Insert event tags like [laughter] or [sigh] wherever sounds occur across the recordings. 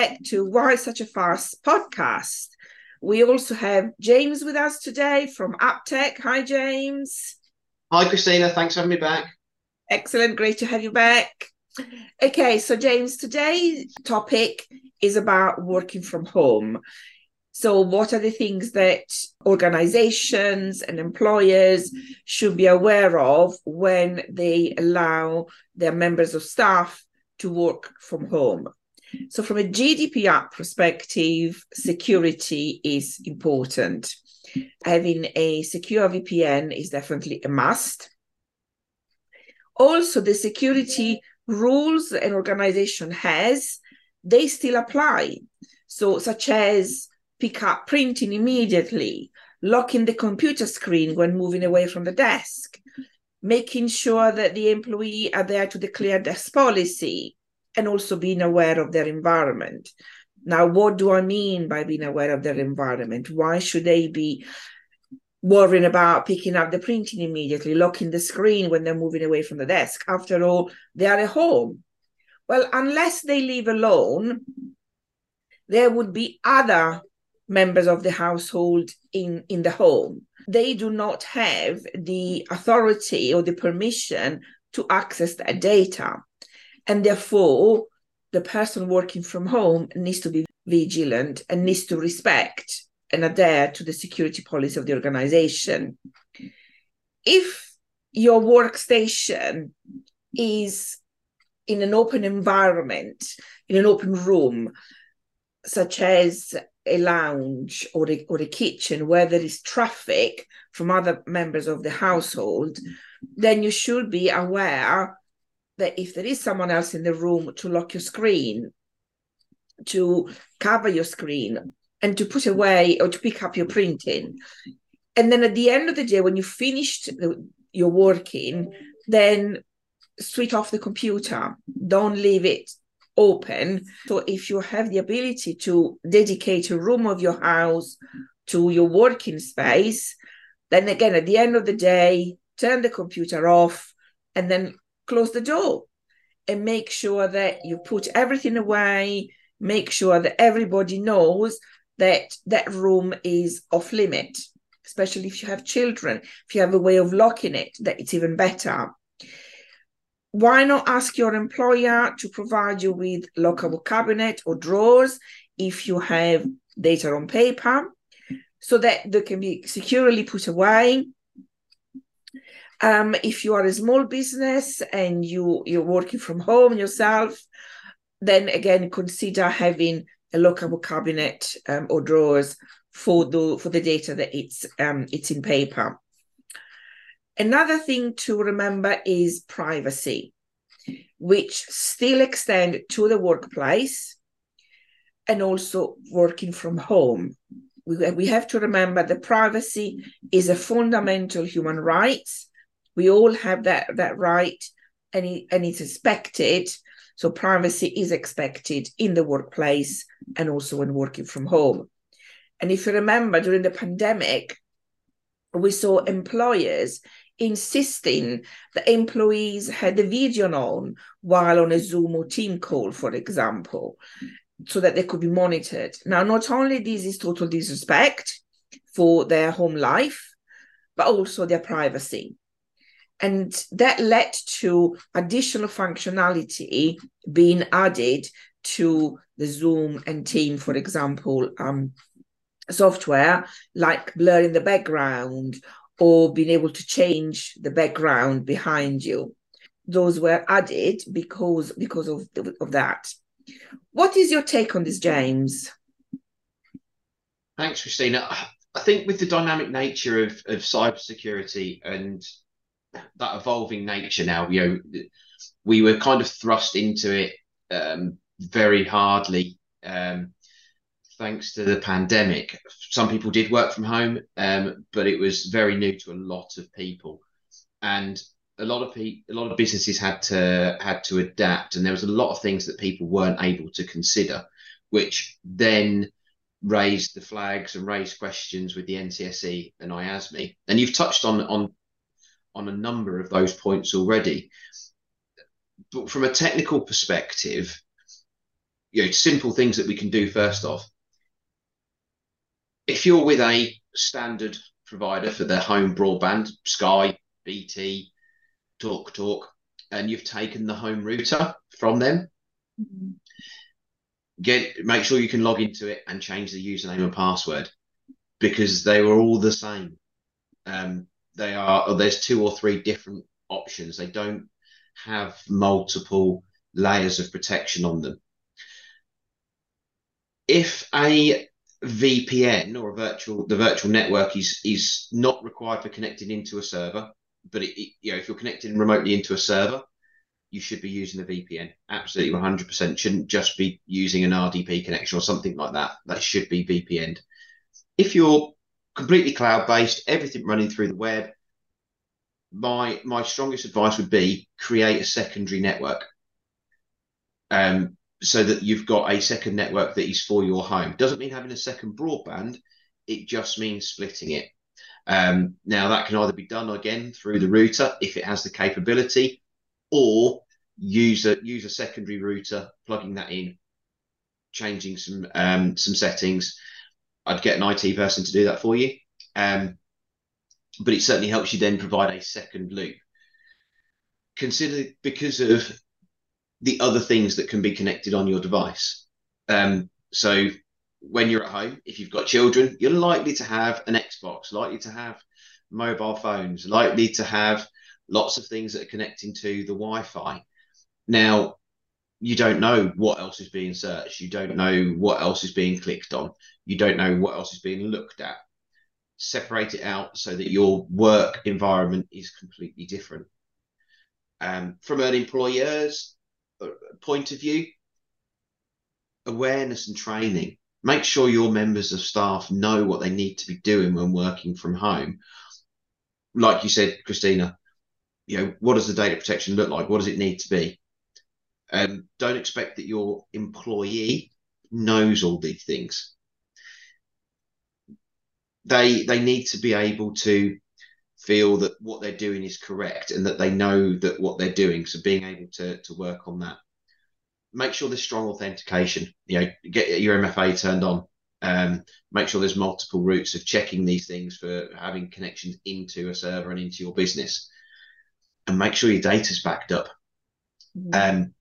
back to Why Such a Fast podcast. We also have James with us today from Uptech. Hi, James. Hi, Christina. Thanks for having me back. Excellent. Great to have you back. Okay, so James, today's topic is about working from home. So, what are the things that organizations and employers should be aware of when they allow their members of staff to work from home? So, from a GDPR perspective, security is important. Having a secure VPN is definitely a must. Also, the security rules an organization has, they still apply. So, such as pick up printing immediately, locking the computer screen when moving away from the desk, making sure that the employee are there to declare desk policy, and also being aware of their environment. Now, what do I mean by being aware of their environment? Why should they be worrying about picking up the printing immediately, locking the screen when they're moving away from the desk? After all, they are at home. Well, unless they live alone, there would be other members of the household in, in the home. They do not have the authority or the permission to access that data. And therefore, the person working from home needs to be vigilant and needs to respect and adhere to the security policy of the organization. If your workstation is in an open environment, in an open room, such as a lounge or a, or a kitchen where there is traffic from other members of the household, then you should be aware that if there is someone else in the room to lock your screen, to cover your screen, and to put away or to pick up your printing. And then at the end of the day, when you finished your working, then switch off the computer. Don't leave it open. So if you have the ability to dedicate a room of your house to your working space, then again, at the end of the day, turn the computer off and then close the door and make sure that you put everything away, make sure that everybody knows that that room is off limit, especially if you have children. If you have a way of locking it, that it's even better. Why not ask your employer to provide you with lockable cabinet or drawers if you have data on paper so that they can be securely put away um, if you are a small business and you you're working from home yourself, then again consider having a lockable cabinet um, or drawers for the for the data that it's um, it's in paper. Another thing to remember is privacy, which still extend to the workplace and also working from home. We, we have to remember that privacy is a fundamental human right we all have that that right and, it, and it's expected. So privacy is expected in the workplace and also when working from home. And if you remember during the pandemic we saw employers insisting that employees had the video on while on a zoom or team call for example so that they could be monitored. Now not only this is total disrespect for their home life but also their privacy and that led to additional functionality being added to the Zoom and Team, for example, um, software like blurring the background or being able to change the background behind you. Those were added because because of, of that. What is your take on this, James? Thanks, Christina. I think with the dynamic nature of, of cybersecurity and that evolving nature now. You know, we were kind of thrust into it um, very hardly, um, thanks to the pandemic. Some people did work from home, um, but it was very new to a lot of people, and a lot of people, a lot of businesses had to had to adapt, and there was a lot of things that people weren't able to consider, which then raised the flags and raised questions with the NCSC and IASME. And you've touched on on on a number of those points already. But from a technical perspective, you know, simple things that we can do first off. If you're with a standard provider for their home broadband, Sky, BT, Talk Talk, and you've taken the home router from them, mm-hmm. get make sure you can log into it and change the username and password because they were all the same. Um, they are there's two or three different options. They don't have multiple layers of protection on them. If a VPN or a virtual the virtual network is is not required for connecting into a server, but it, it, you know if you're connecting remotely into a server, you should be using a VPN. Absolutely, 100% shouldn't just be using an RDP connection or something like that. That should be VPN. If you're completely cloud based, everything running through the web, my my strongest advice would be create a secondary network. Um, so that you've got a second network that is for your home. Doesn't mean having a second broadband, it just means splitting it. Um, now, that can either be done again through the router if it has the capability, or use a, use a secondary router, plugging that in, changing some um, some settings. I'd get an IT person to do that for you. Um, but it certainly helps you then provide a second loop. Consider because of the other things that can be connected on your device. Um, so when you're at home, if you've got children, you're likely to have an Xbox, likely to have mobile phones, likely to have lots of things that are connecting to the Wi-Fi. Now, you don't know what else is being searched. You don't know what else is being clicked on. You don't know what else is being looked at. Separate it out so that your work environment is completely different. Um, from an employer's point of view, awareness and training. Make sure your members of staff know what they need to be doing when working from home. Like you said, Christina, you know, what does the data protection look like? What does it need to be? Um, don't expect that your employee knows all these things. They they need to be able to feel that what they're doing is correct and that they know that what they're doing. So being able to to work on that. Make sure there's strong authentication. You know, get your MFA turned on. Um, make sure there's multiple routes of checking these things for having connections into a server and into your business, and make sure your data's backed up. Mm-hmm. Um,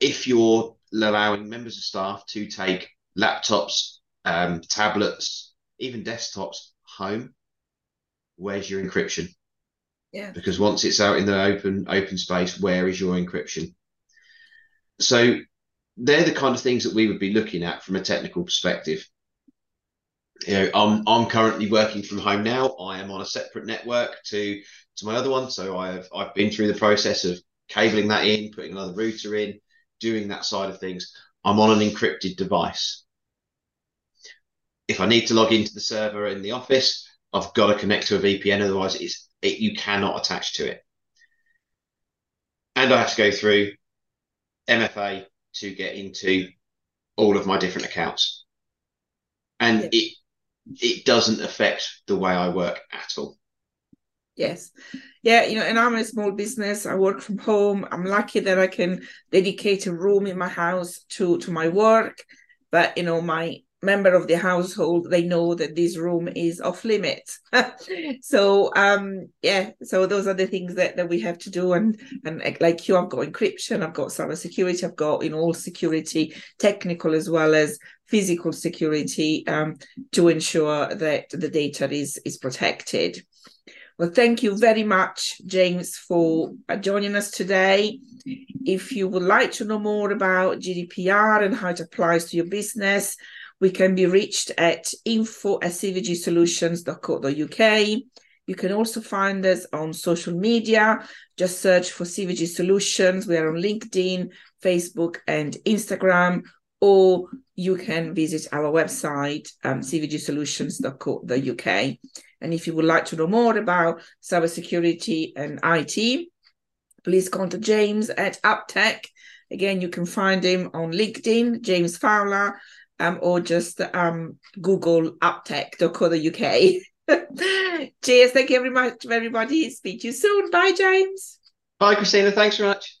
if you're allowing members of staff to take laptops, um, tablets, even desktops home, where's your encryption? Yeah. Because once it's out in the open open space, where is your encryption? So they're the kind of things that we would be looking at from a technical perspective. You know, I'm I'm currently working from home now. I am on a separate network to to my other one, so I've I've been through the process of cabling that in, putting another router in, doing that side of things. I'm on an encrypted device. If I need to log into the server in the office, I've got to connect to a VPN, otherwise it's it, you cannot attach to it. And I have to go through MFA to get into all of my different accounts. And yeah. it it doesn't affect the way I work at all. Yes. Yeah, you know, and I'm a small business. I work from home. I'm lucky that I can dedicate a room in my house to to my work. But you know, my member of the household they know that this room is off limits [laughs] so um yeah so those are the things that, that we have to do and and like you i've got encryption i've got cyber security i've got you know all security technical as well as physical security um to ensure that the data is is protected well thank you very much james for joining us today if you would like to know more about gdpr and how it applies to your business we can be reached at info at cvgsolutions.co.uk. You can also find us on social media. Just search for CVG Solutions. We are on LinkedIn, Facebook, and Instagram. Or you can visit our website, um, cvgsolutions.co.uk. And if you would like to know more about cybersecurity and IT, please contact James at Uptech. Again, you can find him on LinkedIn, James Fowler, um, or just um, Google uptech.co.uk. [laughs] Cheers. Thank you very much, everybody. Speak to you soon. Bye, James. Bye, Christina. Thanks very much.